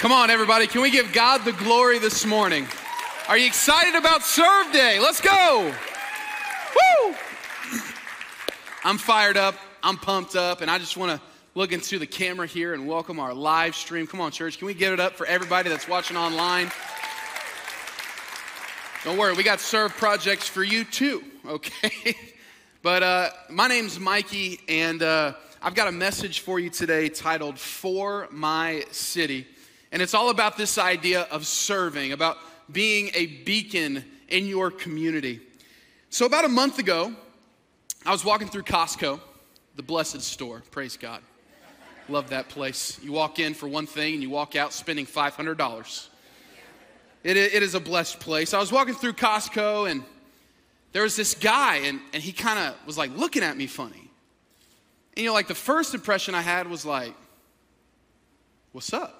Come on, everybody. Can we give God the glory this morning? Are you excited about Serve Day? Let's go. Woo! I'm fired up. I'm pumped up. And I just want to look into the camera here and welcome our live stream. Come on, church. Can we give it up for everybody that's watching online? Don't worry, we got serve projects for you too, okay? but uh, my name's Mikey, and uh, I've got a message for you today titled For My City. And it's all about this idea of serving, about being a beacon in your community. So, about a month ago, I was walking through Costco, the blessed store. Praise God. Love that place. You walk in for one thing and you walk out spending $500. It, it is a blessed place. I was walking through Costco and there was this guy, and, and he kind of was like looking at me funny. And you know, like the first impression I had was like, What's up?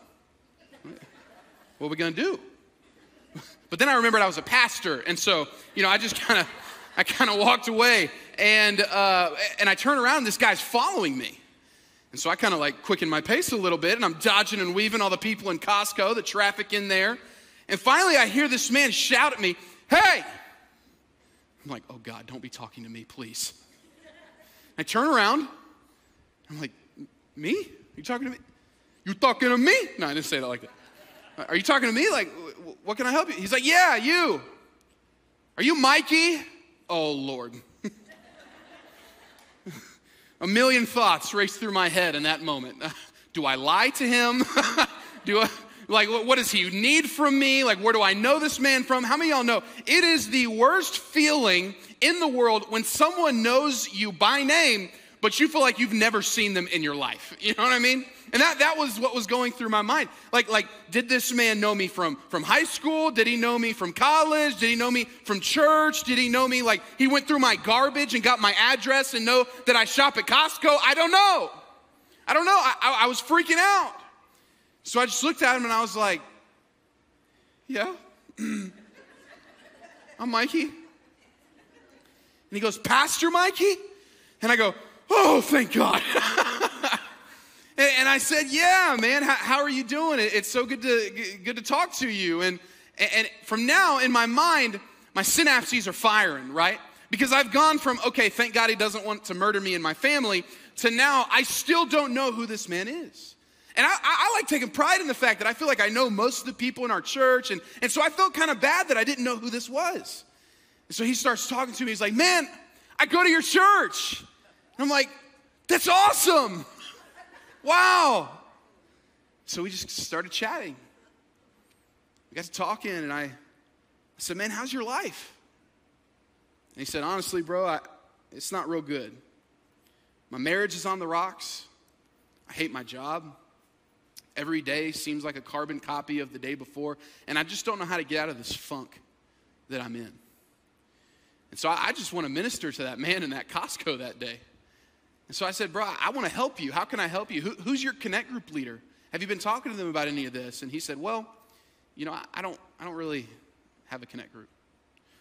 What are we going to do? But then I remembered I was a pastor, and so, you know, I just kind of, I kind of walked away, and uh, and I turn around, and this guy's following me, and so I kind of like quicken my pace a little bit, and I'm dodging and weaving all the people in Costco, the traffic in there, and finally I hear this man shout at me, "Hey!" I'm like, "Oh God, don't be talking to me, please." I turn around, I'm like, "Me? You talking to me? You talking to me?" No, I didn't say that like that. Are you talking to me? Like, what can I help you? He's like, Yeah, you. Are you Mikey? Oh, Lord. A million thoughts raced through my head in that moment. Do I lie to him? do I, like, what does he need from me? Like, where do I know this man from? How many y'all know it is the worst feeling in the world when someone knows you by name, but you feel like you've never seen them in your life? You know what I mean? And that, that was what was going through my mind. Like, like, did this man know me from, from high school? Did he know me from college? Did he know me from church? Did he know me like he went through my garbage and got my address and know that I shop at Costco? I don't know. I don't know. I, I, I was freaking out. So I just looked at him and I was like, yeah, I'm Mikey. And he goes, Pastor Mikey? And I go, oh, thank God. And I said, Yeah, man, how, are you doing? It's so good to, good to talk to you. And, and from now, in my mind, my synapses are firing, right? Because I've gone from, okay, thank God he doesn't want to murder me and my family, to now I still don't know who this man is. And I, I, like taking pride in the fact that I feel like I know most of the people in our church. And, and so I felt kind of bad that I didn't know who this was. And so he starts talking to me. He's like, Man, I go to your church. And I'm like, That's awesome. Wow. So we just started chatting. We got to talking, and I, said, Man, how's your life? And he said, Honestly, bro, I, it's not real good. My marriage is on the rocks. I hate my job. Every day seems like a carbon copy of the day before, and I just don't know how to get out of this funk that I'm in. And so I, I just want to minister to that man in that Costco that day. And so I said, Bro, I want to help you. How can I help you? Who, who's your connect group leader? Have you been talking to them about any of this? And he said, Well, you know, I, I don't, I don't really have a connect group.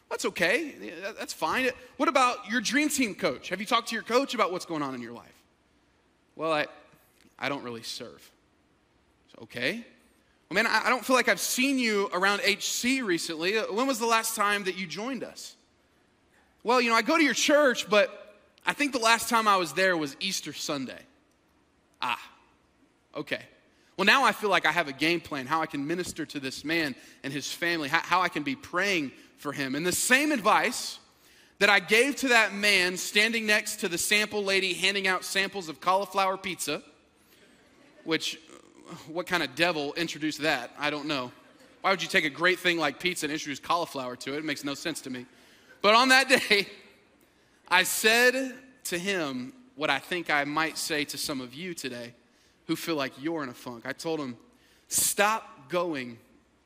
That's okay. That's fine. Uh, what about your dream team coach? Have you talked to your coach about what's going on in your life? Well, I, I don't really serve. Okay. Well, man, I don't feel like I've seen you around HC recently. Uh, when was the last time that you joined us? Well, you know, I go to your church, but I think the last time I was there was Easter Sunday. Ah, okay. Well, now I feel like I have a game plan how I can minister to this man and his family, how, I can be praying for him. And the same advice that I gave to that man standing next to the sample lady handing out samples of cauliflower pizza, which, what kind of devil introduced that? I don't know. Why would you take a great thing like pizza and introduce cauliflower to it? It makes no sense to me. But on that day, I said to him what I think I might say to some of you today who feel like you're in a funk. I told him, stop going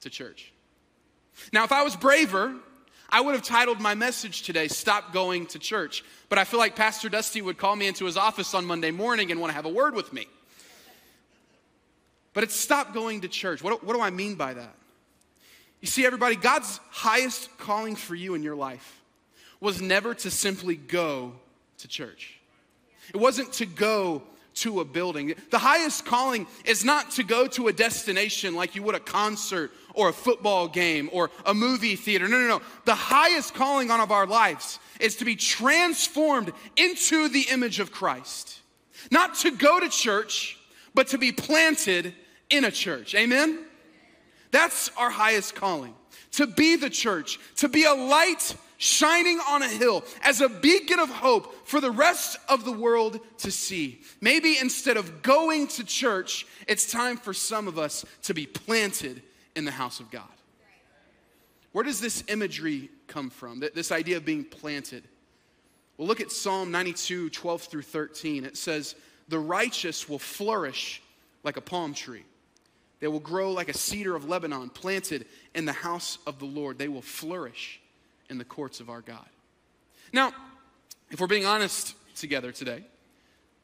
to church. Now, if I was braver, I would have titled my message today, Stop Going to Church. But I feel like Pastor Dusty would call me into his office on Monday morning and want to have a word with me. But it's stop going to church. What, what do I mean by that? You see, everybody, God's highest calling for you in your life was never to simply go to church. It wasn't to go to a building. The highest calling is not to go to a destination like you would a concert or a football game or a movie theater. No, no, no. The highest calling on of our lives is to be transformed into the image of Christ. Not to go to church, but to be planted in a church. Amen? That's our highest calling. To be the church, to be a light shining on a hill as a beacon of hope for the rest of the world to see. Maybe instead of going to church, it's time for some of us to be planted in the house of God. Where does this imagery come from? This idea of being planted. Well, look at Psalm 92, 12 through 13. It says, The righteous will flourish like a palm tree. They will grow like a cedar of Lebanon, planted in the house of the Lord. They will flourish in the courts of our God. Now, if we're being honest together today,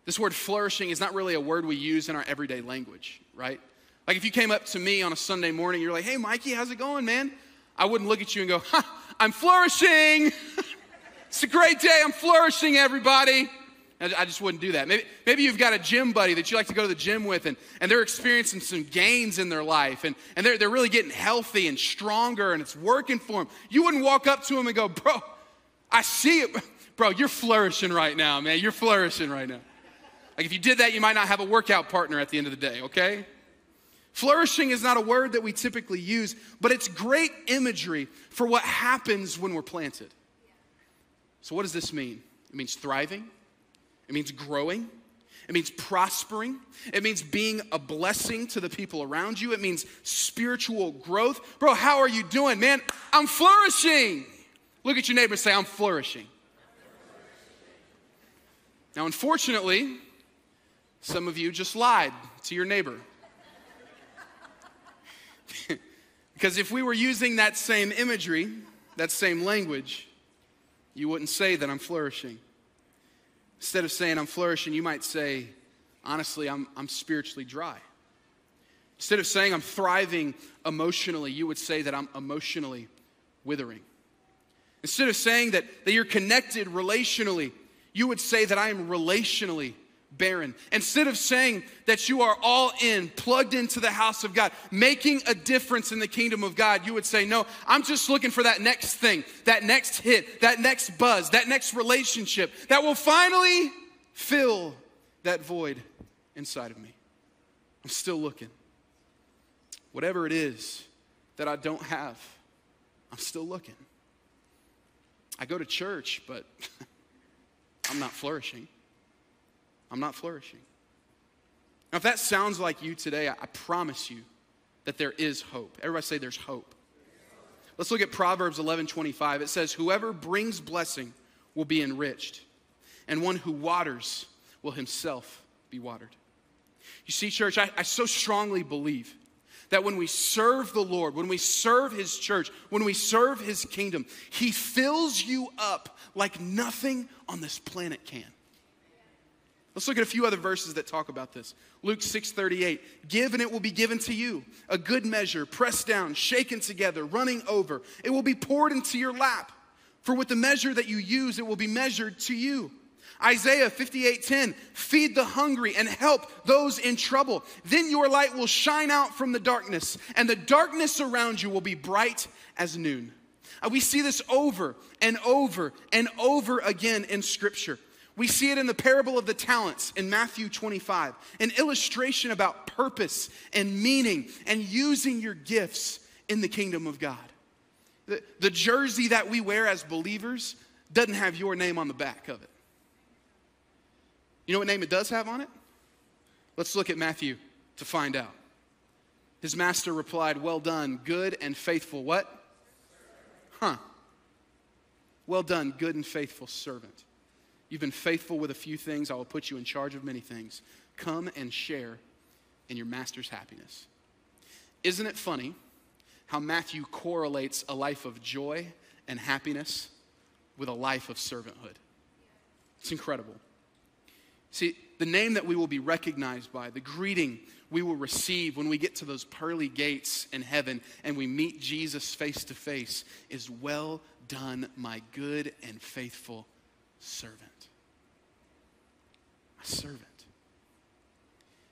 this word flourishing is not really a word we use in our everyday language, right? Like if you came up to me on a Sunday morning, you're like, hey, Mikey, how's it going, man? I wouldn't look at you and go, I'm flourishing. it's a great day. I'm flourishing, everybody. I just wouldn't do that. Maybe, maybe you've got a gym buddy that you like to go to the gym with, and, and they're experiencing some gains in their life, and, and they're, they're really getting healthy and stronger, and it's working for them. You wouldn't walk up to them and go, Bro, I see it. Bro, you're flourishing right now, man. You're flourishing right now. Like if you did that, you might not have a workout partner at the end of the day, okay? Flourishing is not a word that we typically use, but it's great imagery for what happens when we're planted. So, what does this mean? It means thriving, it means growing. It means prospering. It means being a blessing to the people around you. It means spiritual growth. Bro, how are you doing? Man, I'm flourishing. Look at your neighbor and say, I'm flourishing. Now, unfortunately, some of you just lied to your neighbor. because if we were using that same imagery, that same language, you wouldn't say that I'm flourishing. Instead of saying I'm flourishing, you might say, honestly, I'm, I'm spiritually dry. Instead of saying I'm thriving emotionally, you would say that I'm emotionally withering. Instead of saying that, that you're connected relationally, you would say that I am relationally barren. Instead of saying that you are all in, plugged into the house of God, making a difference in the kingdom of God, you would say, No, I'm just looking for that next thing, that next hit, that next buzz, that next relationship that will finally fill that void inside of me. I'm still looking. Whatever it is that I don't have, I'm still looking. I go to church, but I'm not flourishing. I'm not flourishing. Now, if that sounds like you today, I, promise you that there is hope. Everybody say there's hope. Let's look at Proverbs 11 25. It says, Whoever brings blessing will be enriched, and one who waters will himself be watered. You see, church, I, I so strongly believe that when we serve the Lord, when we serve His church, when we serve His kingdom, He fills you up like nothing on this planet can. Let's look at a few other verses that talk about this. Luke 6:38, "Give and it will be given to you, a good measure, pressed down, shaken together, running over. It will be poured into your lap. For with the measure that you use, it will be measured to you." Isaiah 58:10, "Feed the hungry and help those in trouble. Then your light will shine out from the darkness, and the darkness around you will be bright as noon." Uh, we see this over and over and over again in scripture. We see it in the parable of the talents in Matthew 25, an illustration about purpose and meaning and using your gifts in the kingdom of God. The, the jersey that we wear as believers doesn't have your name on the back of it. You know what name it does have on it? Let's look at Matthew to find out. His master replied, Well done, good and faithful. What? Huh. Well done, good and faithful servant. You've been faithful with a few things. I will put you in charge of many things. Come and share in your master's happiness. Isn't it funny how Matthew correlates a life of joy and happiness with a life of servanthood? It's incredible. See, the name that we will be recognized by, the greeting we will receive when we get to those pearly gates in heaven and we meet Jesus face to face is Well done, my good and faithful servant. A servant.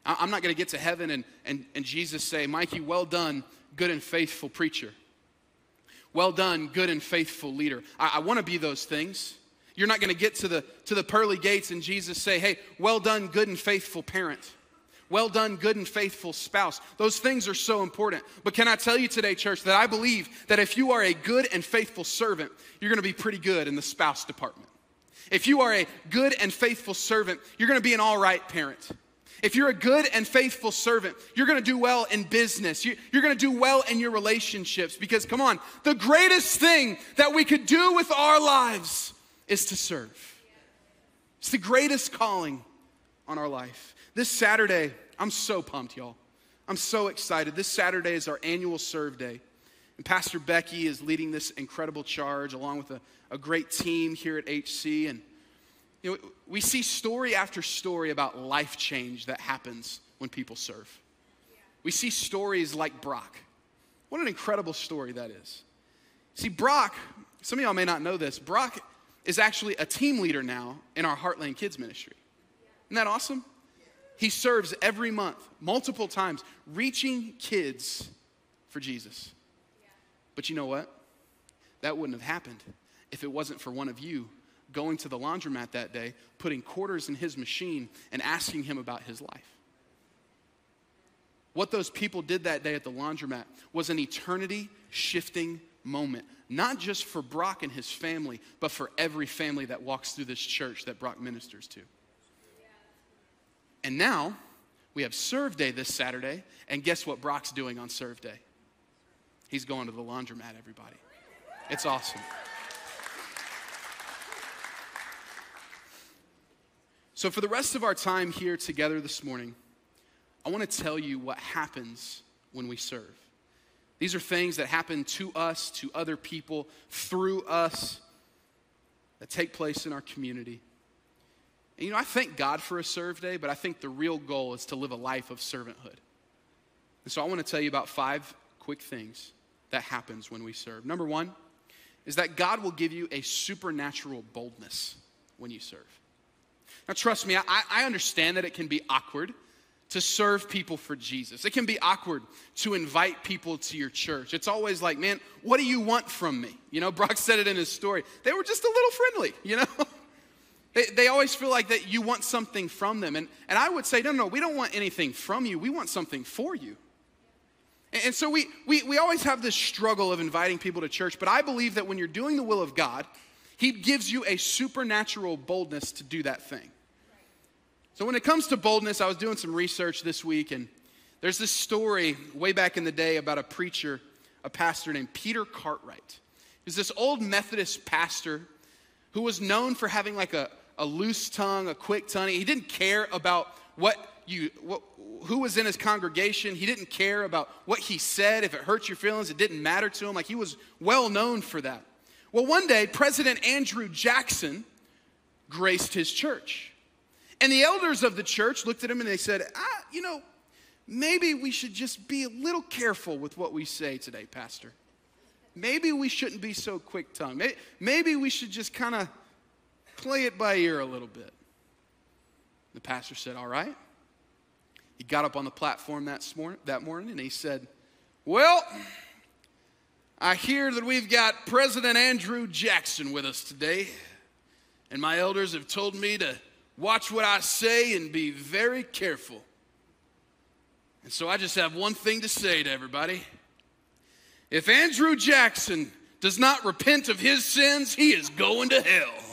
I'm not going to get to heaven and, and, and Jesus say, Mikey, well done, good and faithful preacher. Well done, good and faithful leader. I, I want to be those things. You're not going to get to the, to the pearly gates and Jesus say, hey, well done, good and faithful parent. Well done, good and faithful spouse. Those things are so important. But can I tell you today, church, that I believe that if you are a good and faithful servant, you're going to be pretty good in the spouse department. If you are a good and faithful servant, you're going to be an all right parent. If you're a good and faithful servant, you're going to do well in business. You're going to do well in your relationships because, come on, the greatest thing that we could do with our lives is to serve. It's the greatest calling on our life. This Saturday, I'm so pumped, y'all. I'm so excited. This Saturday is our annual serve day. And Pastor Becky is leading this incredible charge along with a, a great team here at HC. And you know, we see story after story about life change that happens when people serve. We see stories like Brock. What an incredible story that is. See, Brock, some of y'all may not know this, Brock is actually a team leader now in our Heartland Kids Ministry. Isn't that awesome? He serves every month, multiple times, reaching kids for Jesus. But you know what? That wouldn't have happened if it wasn't for one of you going to the laundromat that day, putting quarters in his machine, and asking him about his life. What those people did that day at the laundromat was an eternity shifting moment, not just for Brock and his family, but for every family that walks through this church that Brock ministers to. And now we have Serve Day this Saturday, and guess what Brock's doing on Serve Day? He's going to the laundromat, everybody. It's awesome. So, for the rest of our time here together this morning, I want to tell you what happens when we serve. These are things that happen to us, to other people, through us, that take place in our community. And you know, I thank God for a serve day, but I think the real goal is to live a life of servanthood. And so I want to tell you about five quick things that happens when we serve. Number one is that God will give you a supernatural boldness when you serve. Now, trust me, I, I understand that it can be awkward to serve people for Jesus. It can be awkward to invite people to your church. It's always like, man, what do you want from me? You know, Brock said it in his story. They were just a little friendly, you know? They, they always feel like that you want something from them. And, and I would say, no, no, we don't want anything from you. We want something for you. And, so we, we, we always have this struggle of inviting people to church. But I believe that when you're doing the will of God, He gives you a supernatural boldness to do that thing. So when it comes to boldness, I was doing some research this week, and there's this story way back in the day about a preacher, a pastor named Peter Cartwright. He's this old Methodist pastor who was known for having like a, a loose tongue, a quick tongue. He didn't care about what you, what, who was in his congregation. He didn't care about what he said. If it hurt your feelings, it didn't matter to him. Like he was well known for that. Well, one day, President Andrew Jackson graced his church. And the elders of the church looked at him and they said, ah, you know, maybe we should just be a little careful with what we say today, Pastor. Maybe we shouldn't be so quick tongued. Maybe, maybe we should just kind of play it by ear a little bit. The pastor said, All right. He got up on the platform that, morning, that morning and he said, Well, I hear that we've got President Andrew Jackson with us today, and my elders have told me to watch what I say and be very careful. And so I just have one thing to say to everybody. If Andrew Jackson does not repent of his sins, he is going to hell.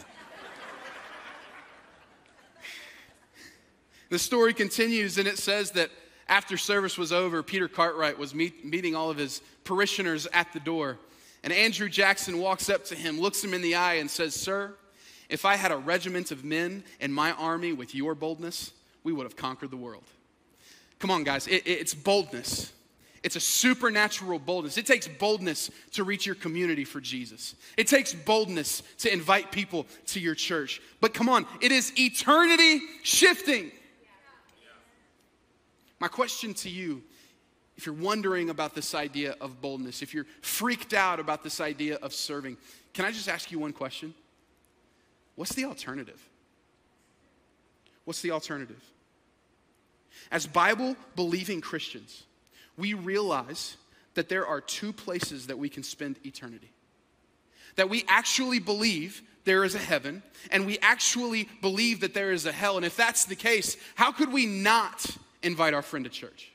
The story continues and it says that after service was over, Peter Cartwright was meet, meeting all of his parishioners at the door. And Andrew Jackson walks up to him, looks him in the eye, and says, Sir, if I had a regiment of men in my army with your boldness, we would have conquered the world. Come on, guys, it, it's boldness. It's a supernatural boldness. It takes boldness to reach your community for Jesus. It takes boldness to invite people to your church. But come on, it is eternity shifting. My question to you, if you're wondering about this idea of boldness, if you're freaked out about this idea of serving, can I just ask you one question? What's the alternative? What's the alternative? As Bible believing Christians, we realize that there are two places that we can spend eternity. That we actually believe there is a heaven, and we actually believe that there is a hell. And if that's the case, how could we not invite our friend to church?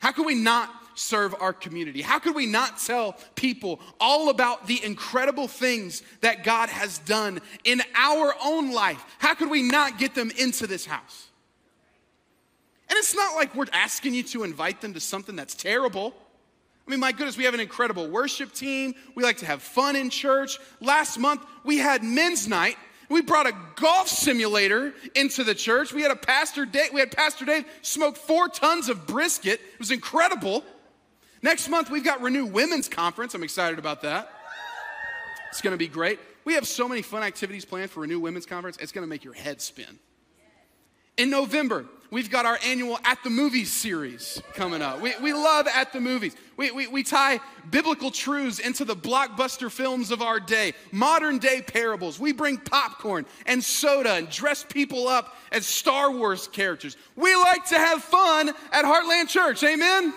How could we not serve our community? How could we not tell people all about the incredible things that God has done in our own life? How could we not get them into this house? And it's not like we're asking you to invite them to something that's terrible. I mean, my goodness, we have an incredible worship team. We like to have fun in church. Last month, we had men's night. We brought a golf simulator into the church. We had a pastor Dave, we had Pastor Dave smoke four tons of brisket. It was incredible. Next month, we've got Renew Women's Conference. I'm excited about that. It's gonna be great. We have so many fun activities planned for Renew Women's Conference, it's gonna make your head spin. In November, we've got our annual At the Movies series coming up. We, we love At the Movies. We, we, we tie biblical truths into the blockbuster films of our day, modern day parables. We bring popcorn and soda and dress people up as Star Wars characters. We like to have fun at Heartland Church. Amen?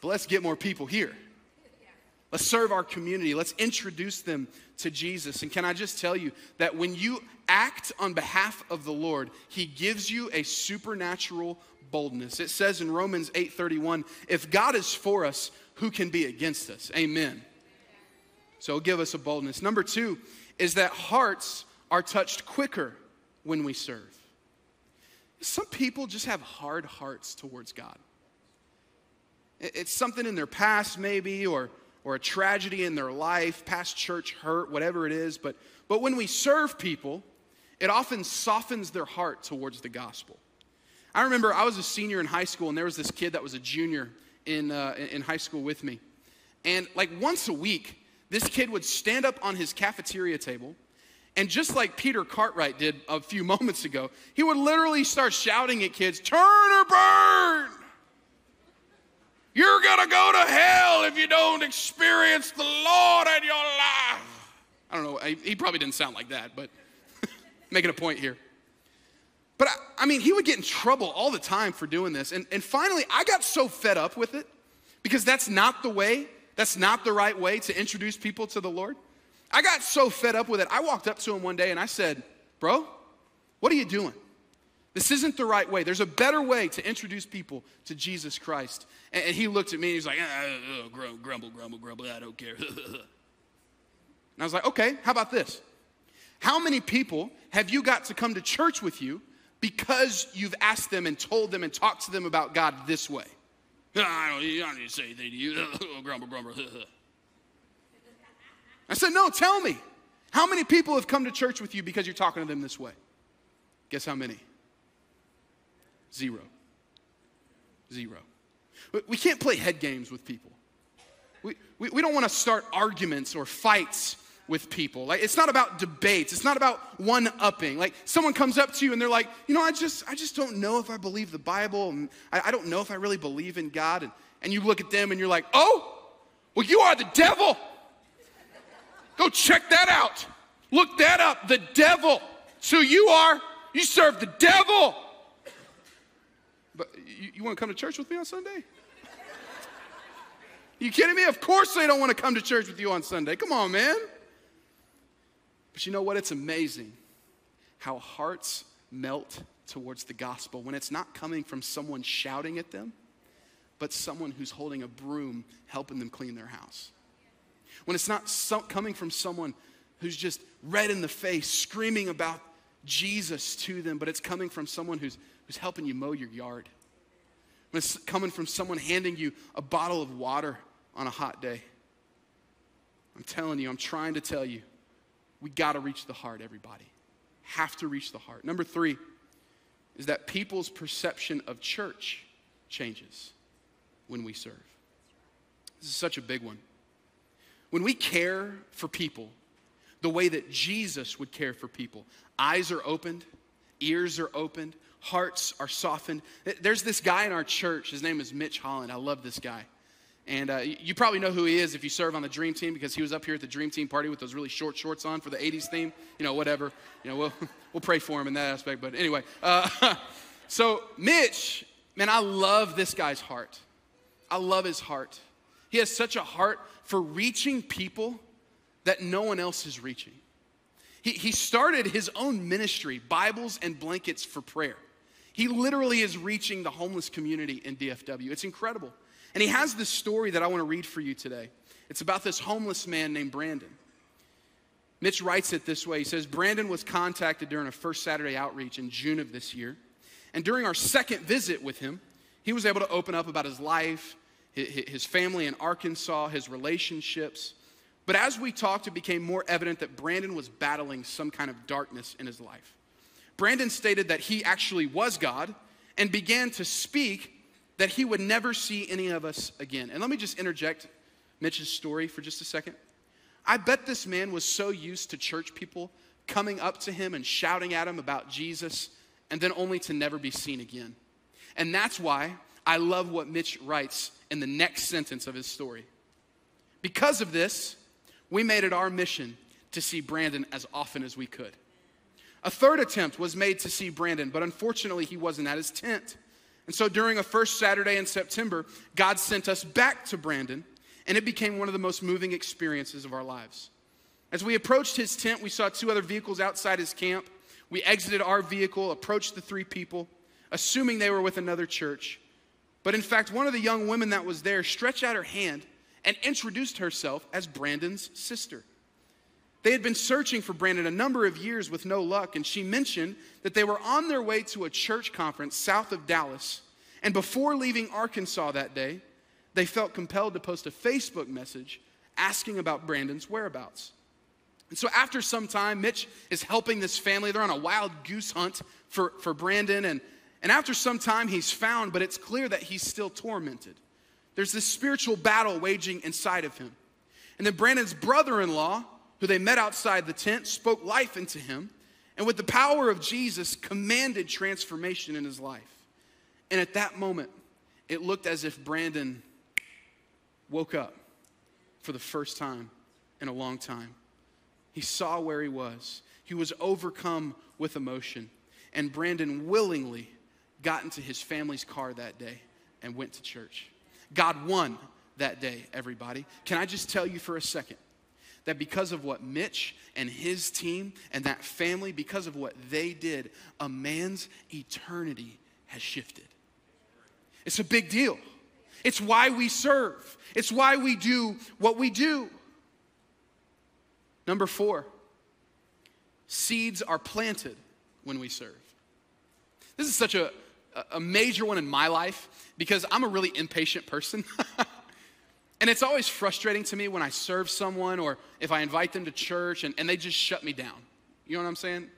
But let's get more people here. Let's serve our community. Let's introduce them to Jesus. And can I just tell you that when you act on behalf of the Lord, he gives you a supernatural boldness. It says in Romans 8:31, if God is for us, who can be against us? Amen. So give us a boldness. Number 2 is that hearts are touched quicker when we serve. Some people just have hard hearts towards God. It's something in their past, maybe, or, or a tragedy in their life, past church hurt, whatever it is. But, but when we serve people, it often softens their heart towards the gospel. I remember I was a senior in high school, and there was this kid that was a junior in, uh, in high school with me. And like once a week, this kid would stand up on his cafeteria table, and just like Peter Cartwright did a few moments ago, he would literally start shouting at kids, Turn or burn! You're gonna go to hell if you don't experience the Lord in your life. I don't know, he probably didn't sound like that, but making a point here. But I, I, mean, he would get in trouble all the time for doing this. And, and finally, I got so fed up with it because that's not the way, that's not the right way to introduce people to the Lord. I got so fed up with it. I walked up to him one day and I said, Bro, what are you doing? This isn't the right way. There's a better way to introduce people to Jesus Christ. And, and he looked at me and he's like, oh, grumble, grumble, grumble, I don't care. and I was like, okay, how about this? How many people have you got to come to church with you because you've asked them and told them and talked to them about God this way? I don't, I don't need to say anything to you. Oh, grumble, grumble. I said, no, tell me. How many people have come to church with you because you're talking to them this way? Guess how many? Zero. Zero. We can't play head games with people. We, we, we don't want to start arguments or fights with people. Like it's not about debates. It's not about one upping. Like someone comes up to you and they're like, you know, I just I just don't know if I believe the Bible. And I, I don't know if I really believe in God. And, and you look at them and you're like, oh, well, you are the devil. Go check that out. Look that up. The devil. So you are. You serve the devil. But you, you want to come to church with me on Sunday? You kidding me? Of course they don't want to come to church with you on Sunday. Come on, man. But you know what? It's amazing how hearts melt towards the gospel when it's not coming from someone shouting at them, but someone who's holding a broom helping them clean their house. When it's not so, coming from someone who's just red in the face screaming about Jesus to them, but it's coming from someone who's, who's helping you mow your yard. When it's coming from someone handing you a bottle of water on a hot day. I'm telling you, I'm trying to tell you, we got to reach the heart, everybody. Have to reach the heart. Number three is that people's perception of church changes when we serve. This is such a big one. When we care for people the way that Jesus would care for people, eyes are opened, ears are opened, hearts are softened. There's this guy in our church, his name is Mitch Holland. I love this guy. And uh, you probably know who he is if you serve on the Dream Team because he was up here at the Dream Team party with those really short shorts on for the 80s theme. You know, whatever. You know, we'll, we'll pray for him in that aspect. But anyway, uh, So, Mitch, man, I love this guy's heart. I love his heart. He has such a heart for reaching people that no one else is reaching. He, he started his own ministry, Bibles and Blankets for Prayer. He literally is reaching the homeless community in DFW. It's incredible. And he has this story that I want to read for you today. It's about this homeless man named Brandon. Mitch writes it this way He says, Brandon was contacted during a first Saturday outreach in June of this year. And during our second visit with him, he was able to open up about his life, his family in Arkansas, his relationships. But as we talked, it became more evident that Brandon was battling some kind of darkness in his life. Brandon stated that he actually was God and began to speak that he would never see any of us again. And let me just interject Mitch's story for just a second. I bet this man was so used to church people coming up to him and shouting at him about Jesus and then only to never be seen again. And that's why I love what Mitch writes in the next sentence of his story. Because of this, we made it our mission to see Brandon as often as we could. A third attempt was made to see Brandon, but unfortunately, he wasn't at his tent. And so during a first Saturday in September, God sent us back to Brandon, and it became one of the most moving experiences of our lives. As we approached his tent, we saw two other vehicles outside his camp. We exited our vehicle, approached the three people, assuming they were with another church. But in fact, one of the young women that was there stretched out her hand and introduced herself as Brandon's sister. They had been searching for Brandon a number of years with no luck, and she mentioned that they were on their way to a church conference south of Dallas. And before leaving Arkansas that day, they felt compelled to post a Facebook message asking about Brandon's whereabouts. And so, after some time, Mitch is helping this family. They're on a wild goose hunt for, for Brandon. And, and after some time, he's found, but it's clear that he's still tormented. There's this spiritual battle waging inside of him. And then Brandon's brother in law who they met outside the tent, spoke life into him, and with the power of Jesus, commanded transformation in his life. And at that moment, it looked as if Brandon woke up for the first time in a long time. He saw where he was, he was overcome with emotion. And Brandon willingly got into his family's car that day and went to church. God won that day, everybody. Can I just tell you for a second? That because of what Mitch and his team and that family, because of what they did, a man's eternity has shifted. It's a big deal. It's why we serve, it's why we do what we do. Number four, seeds are planted when we serve. This is such a, a major one in my life because I'm a really impatient person. And it's always frustrating to me when I serve someone or if I invite them to church and, and they just shut me down. You know what I'm saying?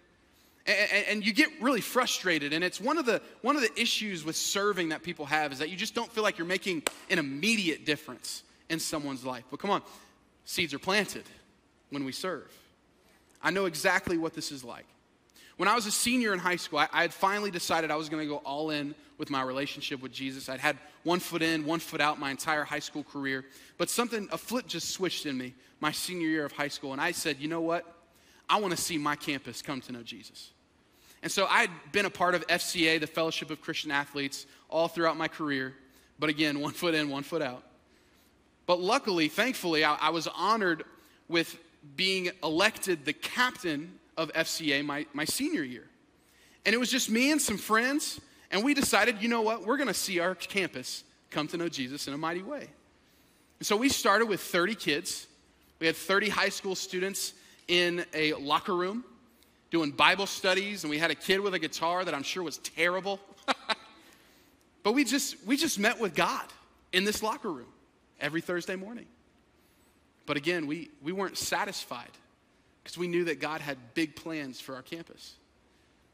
And, and, you get really frustrated. And it's one of, the, one of the issues with serving that people have is that you just don't feel like you're making an immediate difference in someone's life. But come on, seeds are planted when we serve. I know exactly what this is like. When I was a senior in high school, I, I had finally decided I was going to go all in with my relationship with Jesus. I'd had one foot in, one foot out my entire high school career. But something, a flip just switched in me my senior year of high school. And I said, you know what? I want to see my campus come to know Jesus. And so I'd been a part of FCA, the Fellowship of Christian Athletes, all throughout my career. But again, one foot in, one foot out. But luckily, thankfully, I, I was honored with being elected the captain of FCA my, my senior year. And it was just me and some friends, and we decided, you know what, we're gonna see our campus come to know Jesus in a mighty way. And so we started with 30 kids. We had 30 high school students in a locker room doing Bible studies, and we had a kid with a guitar that I'm sure was terrible. but we just we just met with God in this locker room every Thursday morning. But again, we, we weren't satisfied because we knew that God had big plans for our campus.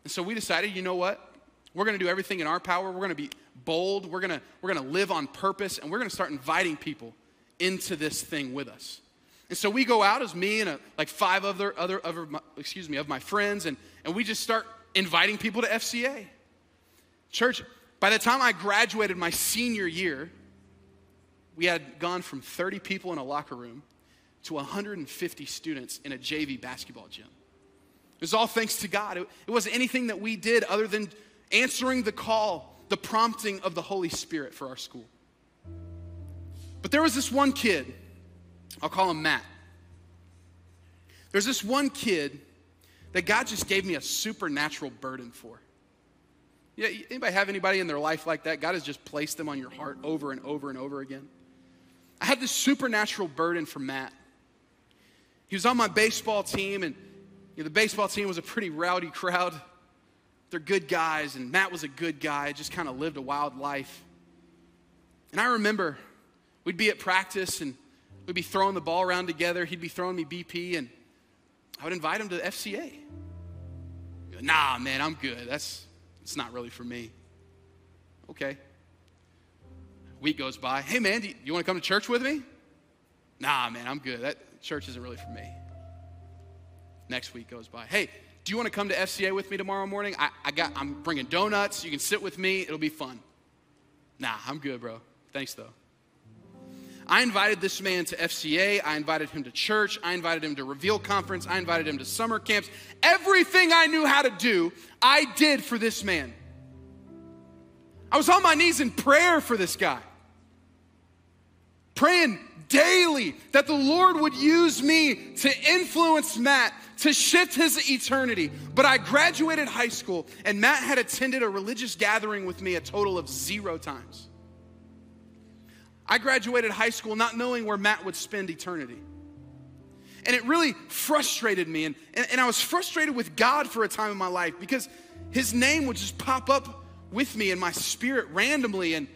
And so we decided, you know what? We're going to do everything in our power. We're going to be bold. We're going to, we're going to live on purpose, and we're going to start inviting people into this thing with us. And so we go out as me and a, like five other, other, other, excuse me, of my friends, and, and we just start inviting people to FCA. Church, by the time I graduated my senior year, we had gone from 30 people in a locker room to 150 students in a JV basketball gym. It was all thanks to God. It, wasn't anything that we did other than answering the call, the prompting of the Holy Spirit for our school. But there was this one kid, I'll call him Matt. There's this one kid that God just gave me a supernatural burden for. Yeah, anybody have anybody in their life like that? God has just placed them on your heart over and over and over again. I had this supernatural burden for Matt. He was on my baseball team, and you know, the baseball team was a pretty rowdy crowd. They're good guys, and Matt was a good guy, just kind of lived a wild life. And I remember we'd be at practice and we'd be throwing the ball around together. He'd be throwing me BP, and I would invite him to the FCA. nah, man, I'm good. That's it's not really for me. Okay. Week goes by. Hey, man, do you, you want to come to church with me? Nah, man, I'm good. That church isn't really for me. Next week goes by. Hey, do you want to come to FCA with me tomorrow morning? I, I got, I'm bringing donuts. You can sit with me. It'll be fun. Nah, I'm good, bro. Thanks, though. I invited this man to FCA. I invited him to church. I invited him to Reveal Conference. I invited him to summer camps. Everything I knew how to do, I did for this man. I was on my knees in prayer for this guy, praying daily that the Lord would use me to influence Matt to shift his eternity. But I graduated high school, and Matt had attended a religious gathering with me a total of zero times. I graduated high school not knowing where Matt would spend eternity. And it really frustrated me. And, and, and, I was frustrated with God for a time in my life because his name would just pop up with me in my spirit randomly. And,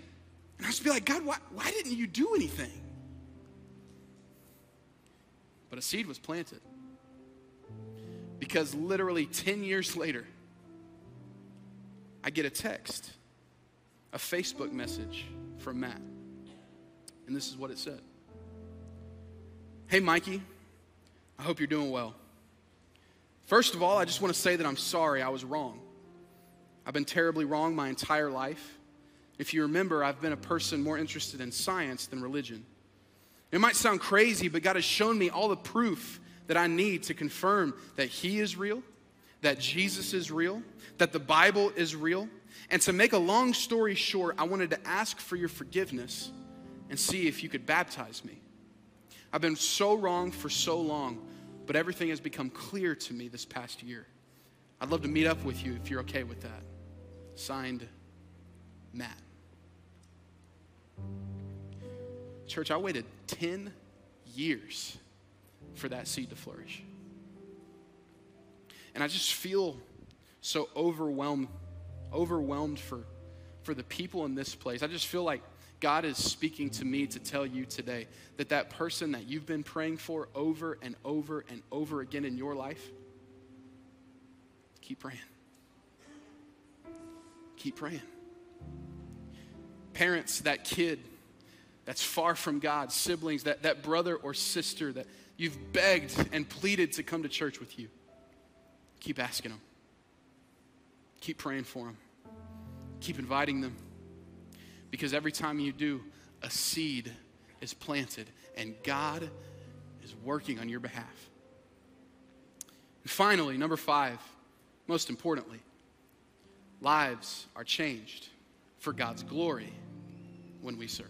and I was be like, God, why, why didn't you do anything? But a seed was planted. Because literally 10 years later, I get a text, a Facebook message from Matt. And this is what it said Hey, Mikey, I hope you're doing well. First of all, I just want to say that I'm sorry I was wrong. I've been terribly wrong my entire life. If you remember, I've been a person more interested in science than religion. It might sound crazy, but God has shown me all the proof that I need to confirm that He is real, that Jesus is real, that the Bible is real. And to make a long story short, I wanted to ask for your forgiveness and see if you could baptize me. I've been so wrong for so long, but everything has become clear to me this past year. I'd love to meet up with you if you're okay with that. Signed, Matt. Church, I waited 10 years for that seed to flourish. And I just feel so overwhelmed, overwhelmed for, for the people in this place. I just feel like God is speaking to me to tell you today that that person that you've been praying for over and over and over again in your life, keep praying. Keep praying. Parents, that kid that's far from God, siblings, that, that brother or sister that you've begged and pleaded to come to church with you, keep asking them. Keep praying for them. Keep inviting them. Because every time you do, a seed is planted and God is working on your behalf. And finally, number five, most importantly, lives are changed for God's glory when we serve.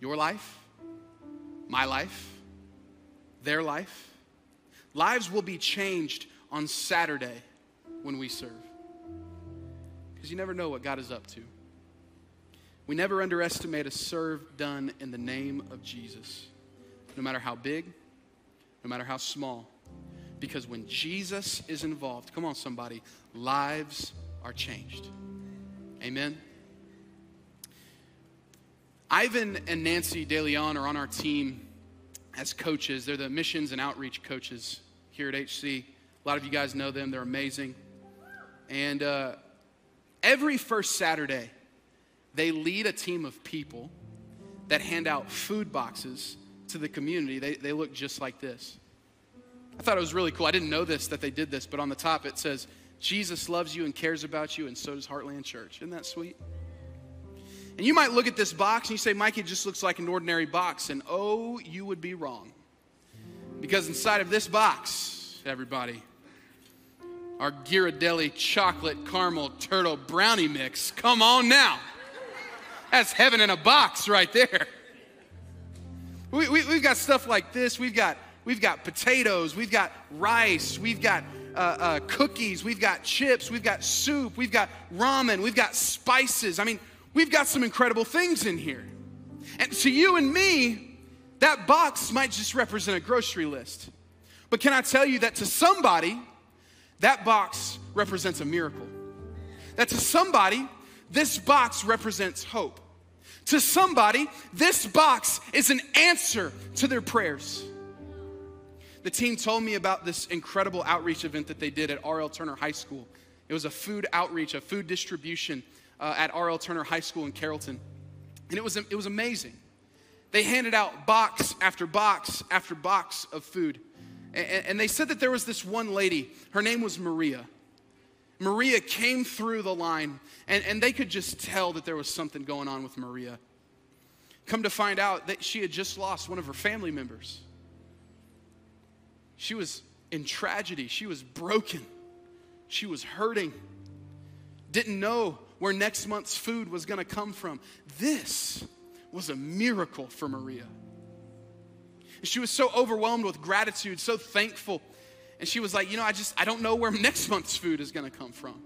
Your life, my life, their life, lives will be changed on Saturday when we serve. Because you never know what God is up to. We never underestimate a serve done in the name of Jesus, no matter how big, no matter how small. Because when Jesus is involved, come on, somebody, lives are changed. Amen. Ivan and Nancy DeLeon are on our team as coaches. They're the missions and outreach coaches here at HC. A lot of you guys know them, they're amazing. And uh, every first Saturday, they lead a team of people that hand out food boxes to the community. They, they look just like this. I thought it was really cool. I didn't know this, that they did this, but on the top it says, Jesus loves you and cares about you, and so does Heartland Church. Isn't that sweet? And you might look at this box and you say, Mikey, it just looks like an ordinary box. And oh, you would be wrong. Because inside of this box, everybody, our Ghirardelli chocolate caramel turtle brownie mix. Come on now. That's heaven in a box right there. We, we, have got stuff like this. We've got, we've got potatoes. We've got rice. We've got uh, uh, cookies. We've got chips. We've got soup. We've got ramen. We've got spices. I mean, we've got some incredible things in here. And to you and me, that box might just represent a grocery list. But can I tell you that to somebody, that box represents a miracle? That to somebody, this box represents hope. To somebody, this box is an answer to their prayers. The team told me about this incredible outreach event that they did at R.L. Turner High School. It was a food outreach, a food distribution uh, at R.L. Turner High School in Carrollton. And it was, it was amazing. They handed out box after box after box of food. And, and they said that there was this one lady, her name was Maria. Maria came through the line, and, and they could just tell that there was something going on with Maria. Come to find out that she had just lost one of her family members. She was in tragedy, she was broken, she was hurting, didn't know where next month's food was gonna come from. This was a miracle for Maria. She was so overwhelmed with gratitude, so thankful and she was like, You know, I just, I don't know where next month's food is going to come from.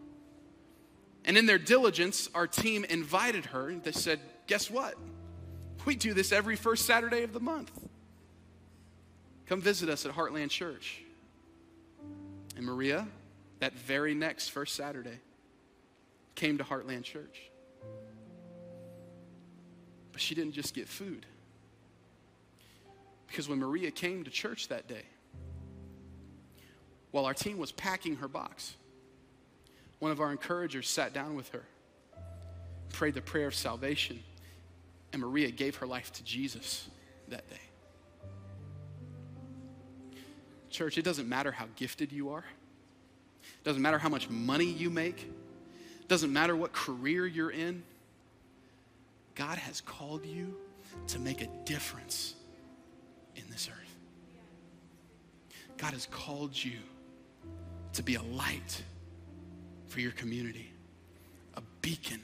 And in their diligence, our team invited her. They said, Guess what? We do this every first Saturday of the month. Come visit us at Heartland Church. And Maria, that very next first Saturday, came to Heartland Church. But she didn't just get food. Because when Maria came to church that day, while our team was packing her box, one of our encouragers sat down with her, prayed the prayer of salvation, and Maria gave her life to Jesus that day. Church, it doesn't matter how gifted you are. It doesn't matter how much money you make. Doesn't matter what career you're in. God has called you to make a difference in this earth. God has called you to be a light for your community, a beacon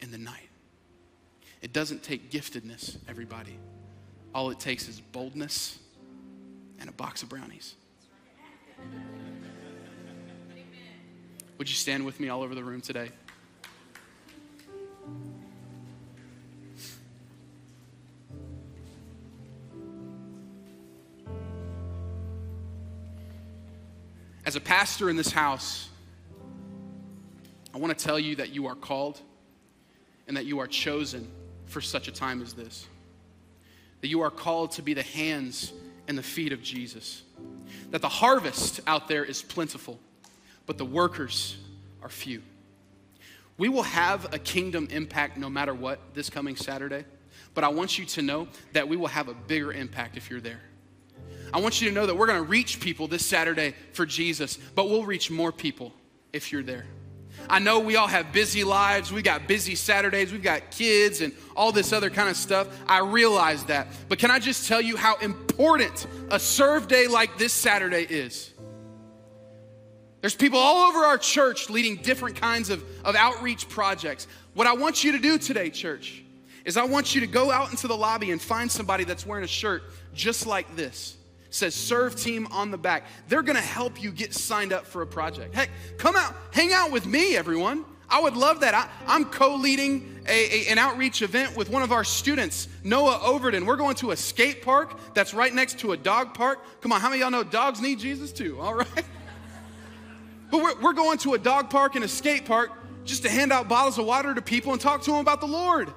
in the night. It doesn't take giftedness, everybody. All it takes is boldness and a box of brownies. Would you stand with me all over the room today? As a pastor in this house, I want to tell you that you are called and that you are chosen for such a time as this. That you are called to be the hands and the feet of Jesus. That the harvest out there is plentiful, but the workers are few. We will have a kingdom impact no matter what this coming Saturday, but I want you to know that we will have a bigger impact if you're there. I want you to know that we're going to reach people this Saturday for Jesus, but we'll reach more people if you're there. I know we all have busy lives. We got busy Saturdays. We've got kids and all this other kind of stuff. I realize that. But can I just tell you how important a serve day like this Saturday is? There's people all over our church leading different kinds of, of outreach projects. What I want you to do today, church, is I want you to go out into the lobby and find somebody that's wearing a shirt just like this says serve team on the back. They're gonna help you get signed up for a project. Heck, come out, hang out with me, everyone. I would love that. I, am co leading an outreach event with one of our students, Noah Overton. We're going to a skate park that's right next to a dog park. Come on, how many y'all know dogs need Jesus too? All right. But we're, we're going to a dog park and a skate park just to hand out bottles of water to people and talk to them about the Lord.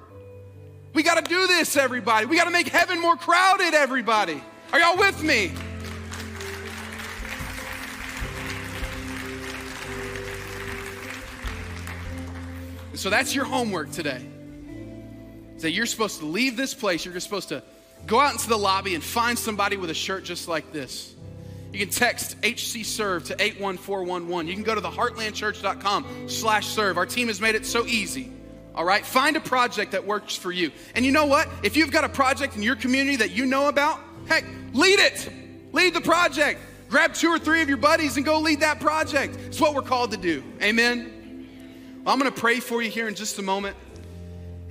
We got to do this, everybody. We got to make heaven more crowded, everybody. Are y'all with me? so that's your homework today. That you're supposed to leave this place, you're just supposed to go out into the lobby and find somebody with a shirt just like this. You can text HC Serve to 81411. You can go to the heartlandchurch.com slash serve. Our team has made it so easy. All right, find a project that works for you. And you know what? If you've got a project in your community that you know about, heck, lead it. Lead the project. Grab two or three of your buddies and go lead that project. It's what we're called to do. Amen. Well, I'm going to pray for you here in just a moment,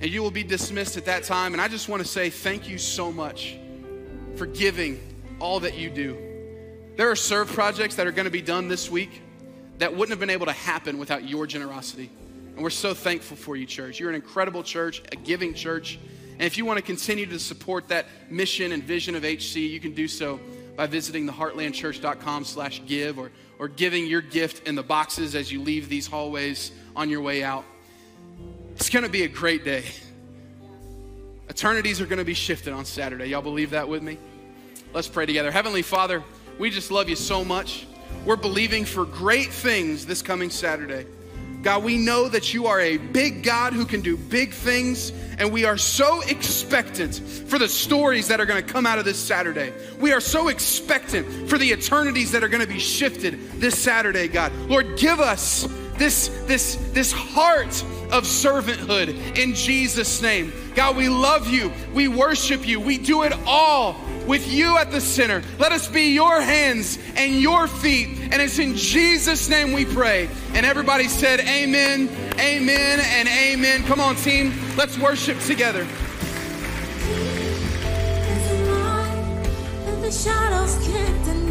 and you will be dismissed at that time. And I just want to say thank you so much for giving all that you do. There are serve projects that are going to be done this week that wouldn't have been able to happen without your generosity. And we're so thankful for you, church. You're an incredible church, a giving church. And if you want to continue to support that mission and vision of HC, you can do so by visiting theheartlandchurch.com slash give or, or giving your gift in the boxes as you leave these hallways on your way out. It's going to be a great day. Eternities are going to be shifted on Saturday. Y'all believe that with me? Let's pray together. Heavenly Father, we just love you so much. We're believing for great things this coming Saturday. God, we know that you are a big God who can do big things, and we are so expectant for the stories that are going to come out of this Saturday. We are so expectant for the eternities that are going to be shifted this Saturday, God. Lord, give us this, this, this heart of servanthood in Jesus' name. God, we love you. We worship you. We do it all with you at the center. Let us be your hands and your feet. And it's in Jesus' name we pray. And everybody said, Amen, Amen, and Amen. Come on, team. Let's worship together. shadows can't deny